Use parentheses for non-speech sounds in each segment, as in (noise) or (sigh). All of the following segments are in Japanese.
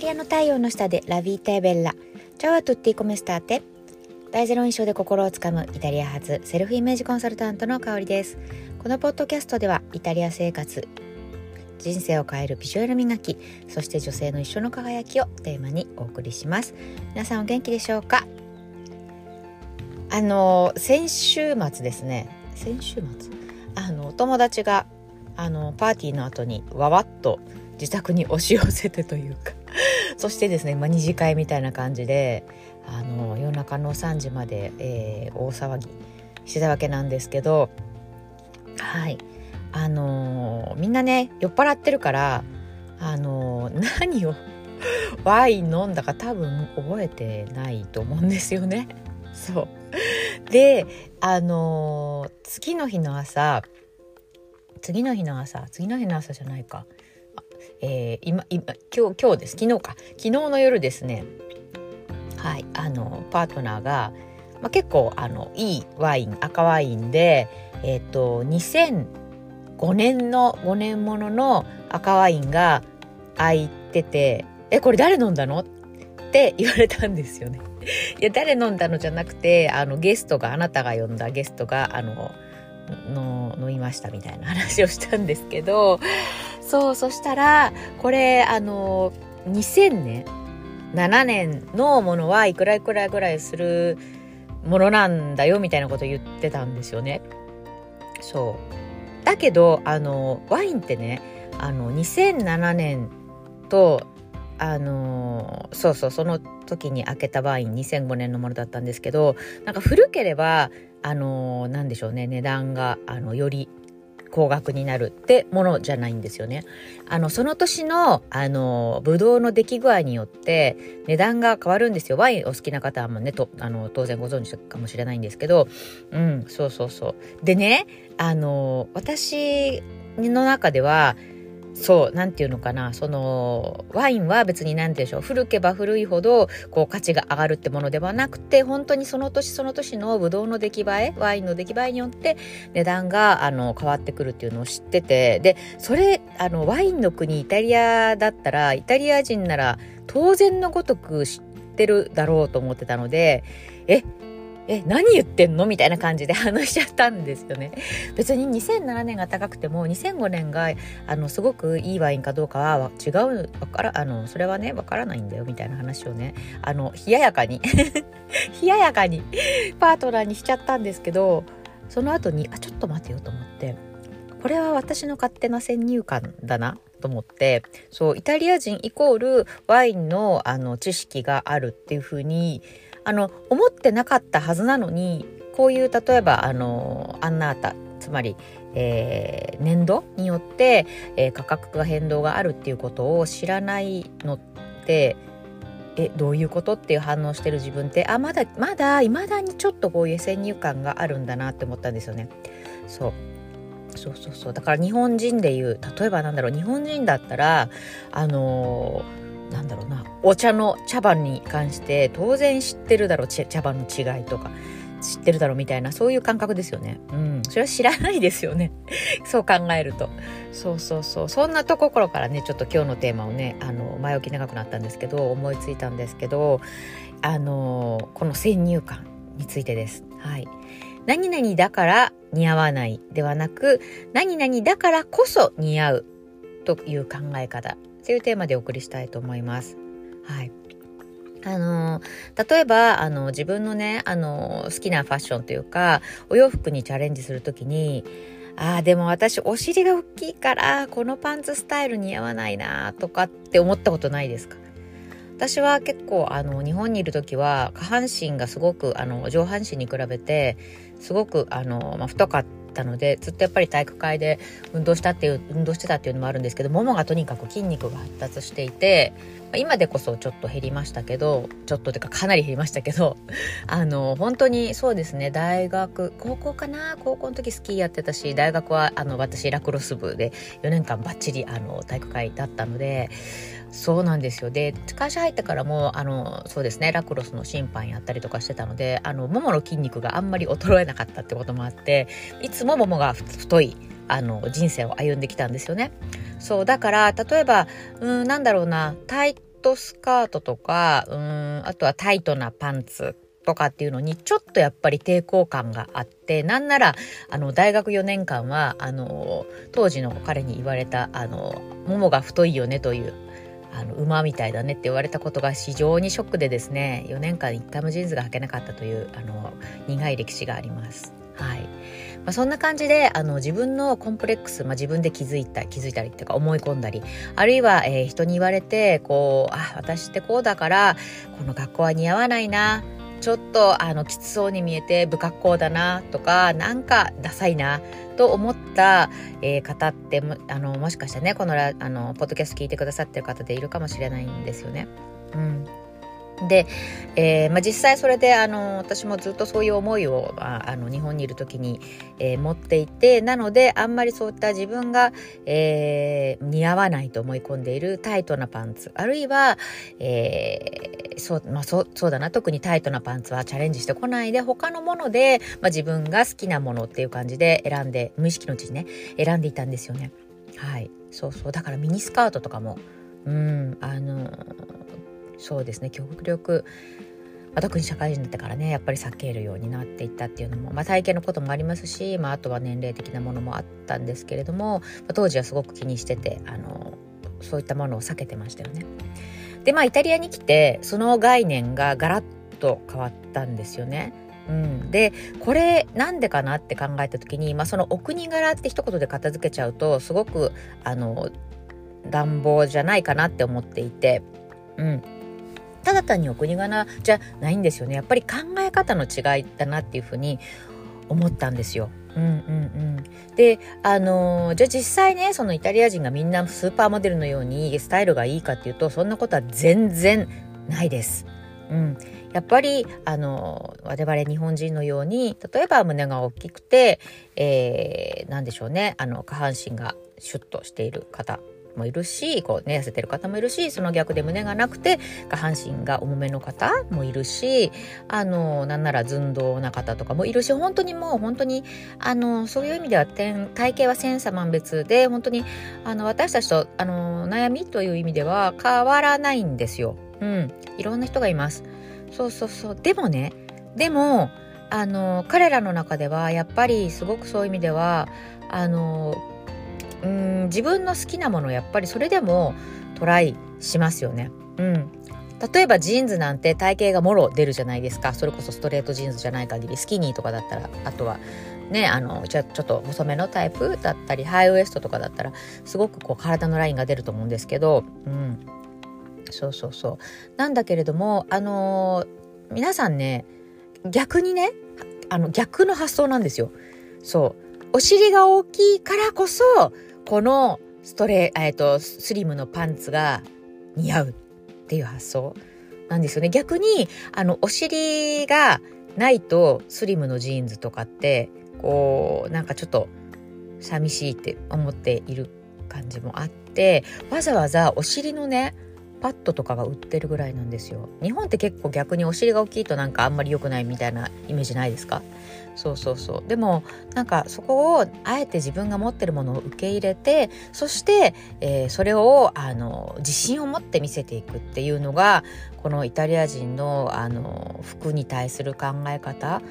タリアの太陽の下でラビータエベッラ。チャワトゥッティコメスターテ。大ゼロ印象で心をつかむイタリア発セルフイメージコンサルタントの香りです。このポッドキャストではイタリア生活、人生を変えるビジュアル磨き、そして女性の一生の輝きをテーマにお送りします。皆さんお元気でしょうか？あの、先週末ですね。先週末？あのお、友達があのパーティーの後にわわっと自宅に押し寄せてというかそしてですね、まあ、二次会みたいな感じであの夜中の3時まで、えー、大騒ぎしてたわけなんですけどはい。あのー、みんなね酔っ払ってるからあのー、何をワイン飲んだか多分覚えてないと思うんですよね。そう。であのー、次の日の朝次の日の朝次の日の朝じゃないか。えー、今今今日今日です昨日か昨日の夜ですねはいあのパートナーが、まあ、結構あのいいワイン赤ワインでえっ、ー、と2005年の5年ものの赤ワインが空いてて「えこれ誰飲んだの?」って言われたんですよね。(laughs) いや誰飲んだのじゃなくてあのゲストがあなたが呼んだゲストがあのの飲みましたみたいな話をしたんですけどそうそしたらこれあの2000年7年のものはいくらいくらいぐらいするものなんだよみたいなこと言ってたんですよね。そうだけどあのワインってねあの2007年とあのそうそうその時に開けたワイン2005年のものだったんですけどなんか古ければあの何でしょうね値段があのより高額になるってものじゃないんですよね。あのその年のあのブドウの出来具合によって値段が変わるんですよ。ワインお好きな方はもねとあの当然ご存知かもしれないんですけど、うんそうそうそう。でねあの私の中ではそう何て言うのかな。そのワインは別に何でしょう。古けば古いほどこう価値が上がるってものではなくて本当にその年その年のブドウの出来栄えワインの出来栄えによって値段があの変わってくるっていうのを知っててでそれあのワインの国イタリアだったらイタリア人なら当然のごとく知ってるだろうと思ってたのでえっえ何言ってんの？みたいな感じで (laughs) 話しちゃったんですよね。別に2007年が高くても2005年があのすごくいいワインかどうかは違うからあのそれはねわからないんだよみたいな話をねあの冷ややかに (laughs) 冷ややかにパートナーにしちゃったんですけどその後にあちょっと待てよと思ってこれは私の勝手な先入観だなと思ってそうイタリア人イコールワインのあの知識があるっていうふうにあの思ってなかったはずなのにこういう例えばあのアンナータつまり、えー、年度によって、えー、価格が変動があるっていうことを知らないのってえどういうことっていう反応してる自分ってあまだまだいまだにちょっとこういう先入観があるんだなって思ったんですよね。そうそうそうそうだから日本人でいう例えばなんだろう日本人だったらあのーなんだろうなお茶の茶葉に関して当然知ってるだろう茶葉の違いとか知ってるだろうみたいなそういう感覚ですよね。うん。それは知らないですよね。(laughs) そう考えると。そうそうそう。そんなところからね、ちょっと今日のテーマをね、あの、前置き長くなったんですけど、思いついたんですけど、あの、この先入観についてです。はい。何々だから似合わないではなく、何々だからこそ似合うという考え方というテーマでお送りしたいと思います。はい。あの例えばあの自分のねあの好きなファッションというかお洋服にチャレンジする時にああでも私お尻が大きいからこのパンツスタイル似合わないなとかって思ったことないですか？私は結構あの日本にいる時は下半身がすごくあの上半身に比べてすごくあの、まあ、太かったのでずっとやっぱり体育会で運動したっていう運動してたっていうのもあるんですけどももがとにかく筋肉が発達していて今でこそちょっと減りましたけどちょっとてかかなり減りましたけど (laughs) あの本当にそうですね大学高校かな？高校の時スキーやってたし大学はあの私ラクロス部で4年間ばっちりあの体育会だったのでそうなんですよ。で会社入ってからもあのそうですねラクロスの審判やったりとかしてたのであのももの筋肉があんまり衰えなかったってこともあっていつもももが太いあの人生を歩んできたんですよね。そうだから例えばうんなんだろうな体トスカートとか、うん、あとはタイトなパンツとかっていうのにちょっとやっぱり抵抗感があってなんならあの大学4年間はあの当時の彼に言われたあの「ももが太いよね」というあの馬みたいだねって言われたことが非常にショックでですね4年間一回もジーンズが履けなかったというあの苦い歴史があります。はいまあ、そんな感じであの自分のコンプレックス、まあ、自分で気づいた気づいたりっていうか思い込んだりあるいは、えー、人に言われてこうあ私ってこうだからこの学校は似合わないなちょっとあのきつそうに見えて不格好だなとかなんかダサいなと思った、えー、方ってもあのもしかしたらねこのあのポッドキャスト聞いてくださってる方でいるかもしれないんですよね。うんで、えーまあ、実際それであの私もずっとそういう思いをああの日本にいる時に、えー、持っていてなのであんまりそういった自分が、えー、似合わないと思い込んでいるタイトなパンツあるいは、えーそうまあ、そうそうだな特にタイトなパンツはチャレンジしてこないで他のもので、まあ、自分が好きなものっていう感じで選んで無意識のうちにね選んでいたんですよね。はいそうそうだからミニスカートとかもうんあのそうですね極力、ま、特に社会人になってからねやっぱり避けるようになっていったっていうのも、まあ、体型のこともありますし、まあ、あとは年齢的なものもあったんですけれども、まあ、当時はすごく気にしててあのそういったものを避けてましたよね。でまあイタリアに来てその概念がガラッと変わったんですよね。うん、でこれなんでかなって考えた時に、まあ、そのお国柄って一言で片付けちゃうとすごくあの乱暴じゃないかなって思っていて、うん、ただ単にお国柄じゃないんですよね。やっぱり考え方の違いだなっていうふうに思ったんですよ。うんうんうん、であのー、じゃあ実際ねそのイタリア人がみんなスーパーモデルのようにスタイルがいいかっていうとそんなことは全然ないです。うん、やっぱりあの我々日本人のように例えば胸が大きくて、えー、何でしょうね。あの下半身がシュッとしている方。もいるしこう、ね、痩せてる方もいるしその逆で胸がなくて下半身が重めの方もいるしあのなんなら寸胴な方とかもいるし本当にもう本当にあのそういう意味では体型は千差万別で本当にあの私たちとあの悩みという意味では変わらないんですよ。うん、いろんな人がいます。そうそうそうでもねでもあの彼らの中ではやっぱりすごくそういう意味ではあのうん自分の好きなものやっぱりそれでもトライしますよね。うん。例えばジーンズなんて体型がもろ出るじゃないですか。それこそストレートジーンズじゃない限りスキニーとかだったらあとはねあのちょちょっと細めのタイプだったりハイウエストとかだったらすごくこう体のラインが出ると思うんですけどうん。そうそうそう。なんだけれどもあのー、皆さんね逆にねあの逆の発想なんですよ。そう。お尻が大きいからこそこのストレえ、ー、とスリムのパンツが似合うっていう発想なんですよね。逆にあのお尻がないとスリムのジーンズとかってこうなんかちょっと寂しいって思っている感じもあってわざわざお尻のねパッドとかが売ってるぐらいなんですよ。日本って結構逆にお尻が大きいとなんかあんまり良くないみたいなイメージないですか？そうそうそう。でもなんかそこをあえて自分が持ってるものを受け入れてそして、えー、それをあの自信を持って見せていくっていうのがこのイタリア人のあの服に対する考え方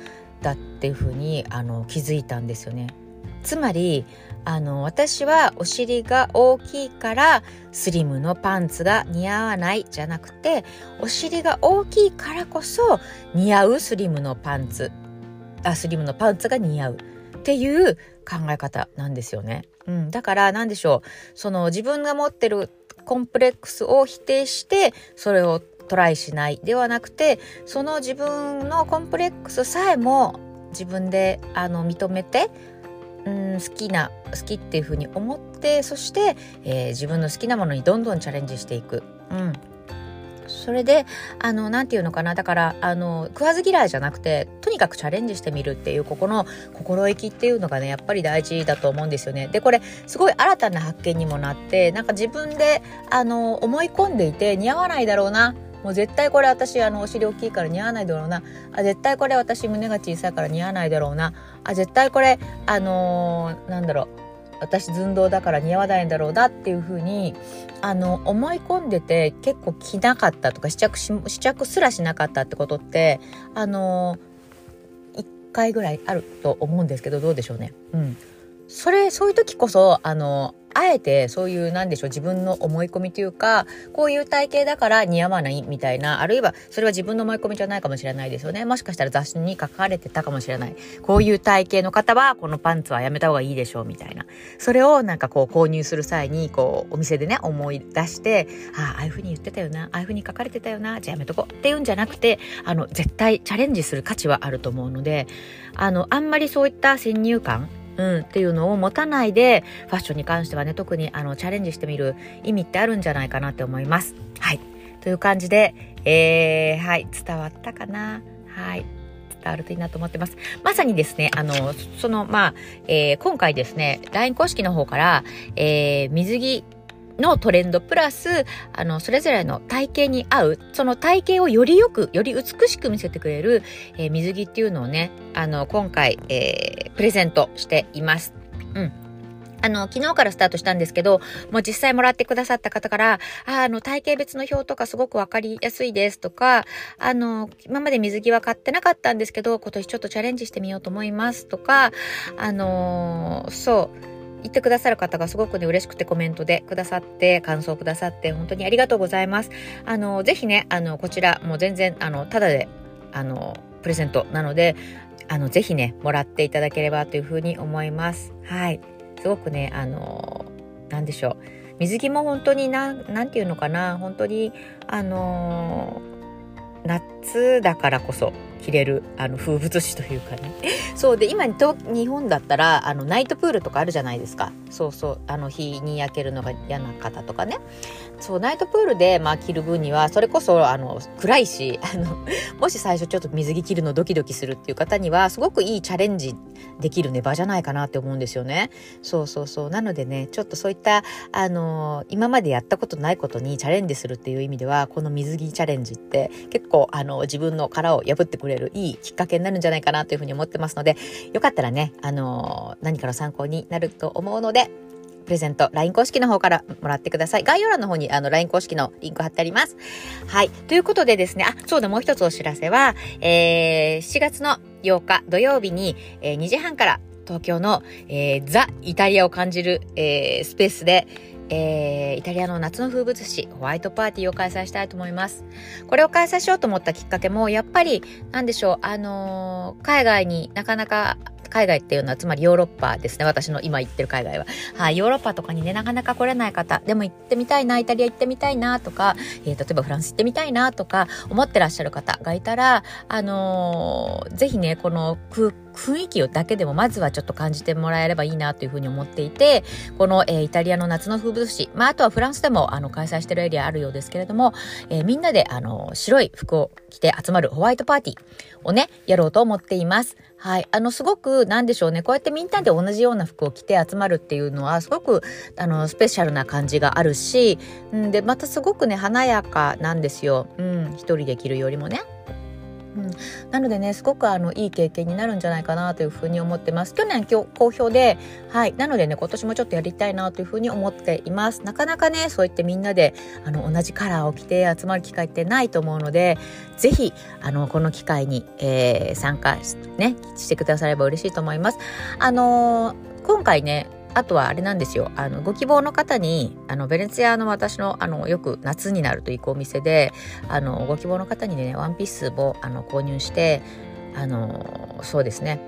だっていうふうにあの気づいたんですよね。つまりあの私はお尻が大きいからスリムのパンツが似合わないじゃなくてお尻が大きいからこそ似合うスリムのパンツあスリムのパンツが似合うっていう考え方なんですよね。うん、だから何でしょうその自分が持ってるコンプレックスを否定してそれをトライしないではなくてその自分のコンプレックスさえも自分であの認めてうん好きな好きっていうふうに思ってそして、えー、自分の好きなものにどんどんチャレンジしていく。うん。それであの何て言うのかな。だからあの食わず嫌いじゃなくてとにかくチャレンジしてみるっていうここの心意気っていうのがねやっぱり大事だと思うんですよね。でこれすごい新たな発見にもなってなんか自分であの思い込んでいて似合わないだろうな。もう絶対これ私あのお尻大きいから似合わないだろうな。あ絶対これ私胸が小さいから似合わないだろうな。あ絶対これあのー、なんだろう私寸胴だから似合わないんだろうなっていうふうにあの思い込んでて結構着なかったとか試着し試着すらしなかったってことってあの1回ぐらいあると思うんですけどどうでしょうね。うん、それそういう時こそあのあえてそういうなんでしょう自分の思い込みというかこういう体型だから似合わないみたいなあるいはそれは自分の思い込みじゃないかもしれないですよね。もしかしたら雑誌に書かれてたかもしれないこういう体型の方はこのパンツはやめた方がいいでしょうみたいな。それをなんかこう購入する際にこうお店でね思い出してああああいうふうに言ってたよなああいうふうに書かれてたよなじゃあやめとこう。っていうんじゃなくてあの絶対チャレンジする価値はあると思うのであのあんまりそういった先入観うん、っていうのを持たないでファッションに関してはね特にあのチャレンジしてみる意味ってあるんじゃないかなって思います。はいという感じで、えー、はい伝わったかな？はい伝わるといいなと思ってます。まさにですね、あの、その、まあ、えー、今回ですね、LINE 公式の方から、えー、水着のトレンドプラス、あの、それぞれの体型に合う、その体型をよりよく、より美しく見せてくれる、えー、水着っていうのをね、あの、今回、えー、プレゼントしています。うん。あの、昨日からスタートしたんですけど、もう実際もらってくださった方から、ああの、体型別の表とかすごくわかりやすいですとか、あの、今まで水着は買ってなかったんですけど、今年ちょっとチャレンジしてみようと思いますとか、あのー、そう、言ってくださる方がすごくね、嬉しくてコメントでくださって、感想くださって、本当にありがとうございます。あの、ぜひね、あの、こちら、もう全然、あの、ただで、あの、プレゼントなので、あの、ぜひね、もらっていただければというふうに思います。はい。すごくね、あの、なんでしょう。水着も本当になん、なんていうのかな、本当に、あの夏だからこそ着れるあの風物詩というかね。そうで今日本だったらあのナイトプールとかあるじゃないですか。そうそう。あの日に焼けるのが嫌な方とかね。そうナイトプールで、まあ、着る分にはそれこそあの暗いしあのもし最初ちょっと水着着るのドキドキするっていう方にはすごくいいチャレンジできるね場じゃないかなって思うんですよね。そうそうそう。なのでねちょっとそういったあの今までやったことないことにチャレンジするっていう意味ではこの水着チャレンジって結構あの自分の殻を破ってくれれるいいきっかけになるんじゃないかなというふうに思ってますのでよかったらねあの何かの参考になると思うのでプレゼント、LINE 公式の方からもらってください。概要欄の方にあの LINE 公式のリンク貼ってあります。はい。ということでですね、あ、そうだ、もう一つお知らせは、えー、7月の8日土曜日に、えー、2時半から東京の、えー、ザ・イタリアを感じる、えー、スペースで、えー、イタリアの夏の風物詩、ホワイトパーティーを開催したいと思います。これを開催しようと思ったきっかけも、やっぱり、なんでしょう、あのー、海外になかなか海外っていうのはつまりヨーロッパですね私の今行ってる海外は、はい、ヨーロッパとかにねなかなか来れない方でも行ってみたいなイタリア行ってみたいなとか、えー、例えばフランス行ってみたいなとか思ってらっしゃる方がいたらあのー、ぜひねこの空雰囲気をだけでもまずはちょっと感じてもらえればいいなというふうに思っていてこの、えー、イタリアの夏の風物詩、まあ、あとはフランスでもあの開催してるエリアあるようですけれども、えー、みんなであの白い服を着て集まるホワイトパーティーをねやろうと思っています。はい。あの、すごく、なんでしょうね。こうやってみんなで同じような服を着て集まるっていうのは、すごく、あの、スペシャルな感じがあるし、んで、またすごくね、華やかなんですよ。うん。一人で着るよりもね。うん、なのでねすごくあのいい経験になるんじゃないかなというふうに思ってます。去年今日好評ではい。なのでね今年もちょっとやりたいなというふうに思っています。なかなかねそう言ってみんなであの同じカラーを着て集まる機会ってないと思うのでぜひあのこの機会に、えー、参加ねしてくだされば嬉しいと思います。あのー、今回ねあとはあれなんですよ。あの、ご希望の方に、あの、ベネツィアの私の、あの、よく夏になると行くお店で、あの、ご希望の方にね、ワンピースを、あの、購入して、あの、そうですね。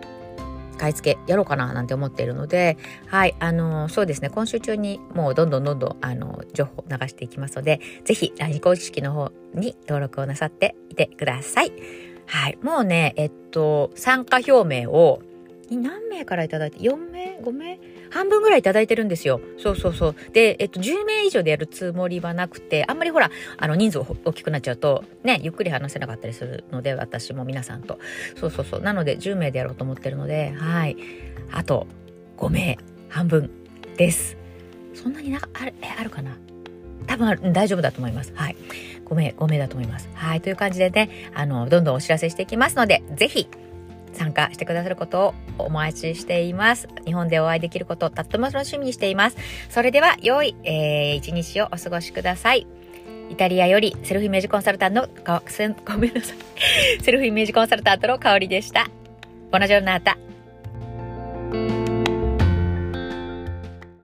買い付けやろうかななんて思っているので、はい、あの、そうですね、今週中にもうどんどんどんどん、あの、情報を流していきますので、ぜひ、LINE 公式の方に登録をなさっていてください。はい、もうね、えっと、参加表明を何名からいただいて、4名 ?5 名？半分ぐらいいただいてるんですよ。そうそうそう。で、えっと、10名以上でやるつもりはなくて、あんまりほら、あの、人数大きくなっちゃうと、ね、ゆっくり話せなかったりするので、私も皆さんと。そうそうそう。なので、10名でやろうと思ってるので、はい。あと、5名、半分です。そんなにな、ある、え、あるかな？多分大丈夫だと思います。はい。5名、5名だと思います。はい。という感じでね、あの、どんどんお知らせしていきますので、ぜひ、参加してくださることをお待ちしています。日本でお会いできることをとっても楽しみにしています。それでは、良い、えー、一日をお過ごしください。イタリアよりセルフイメージコンサルタントの、ごめんなさい。(laughs) セルフイメージコンサルタントの香りでした。ボナジョルナータ。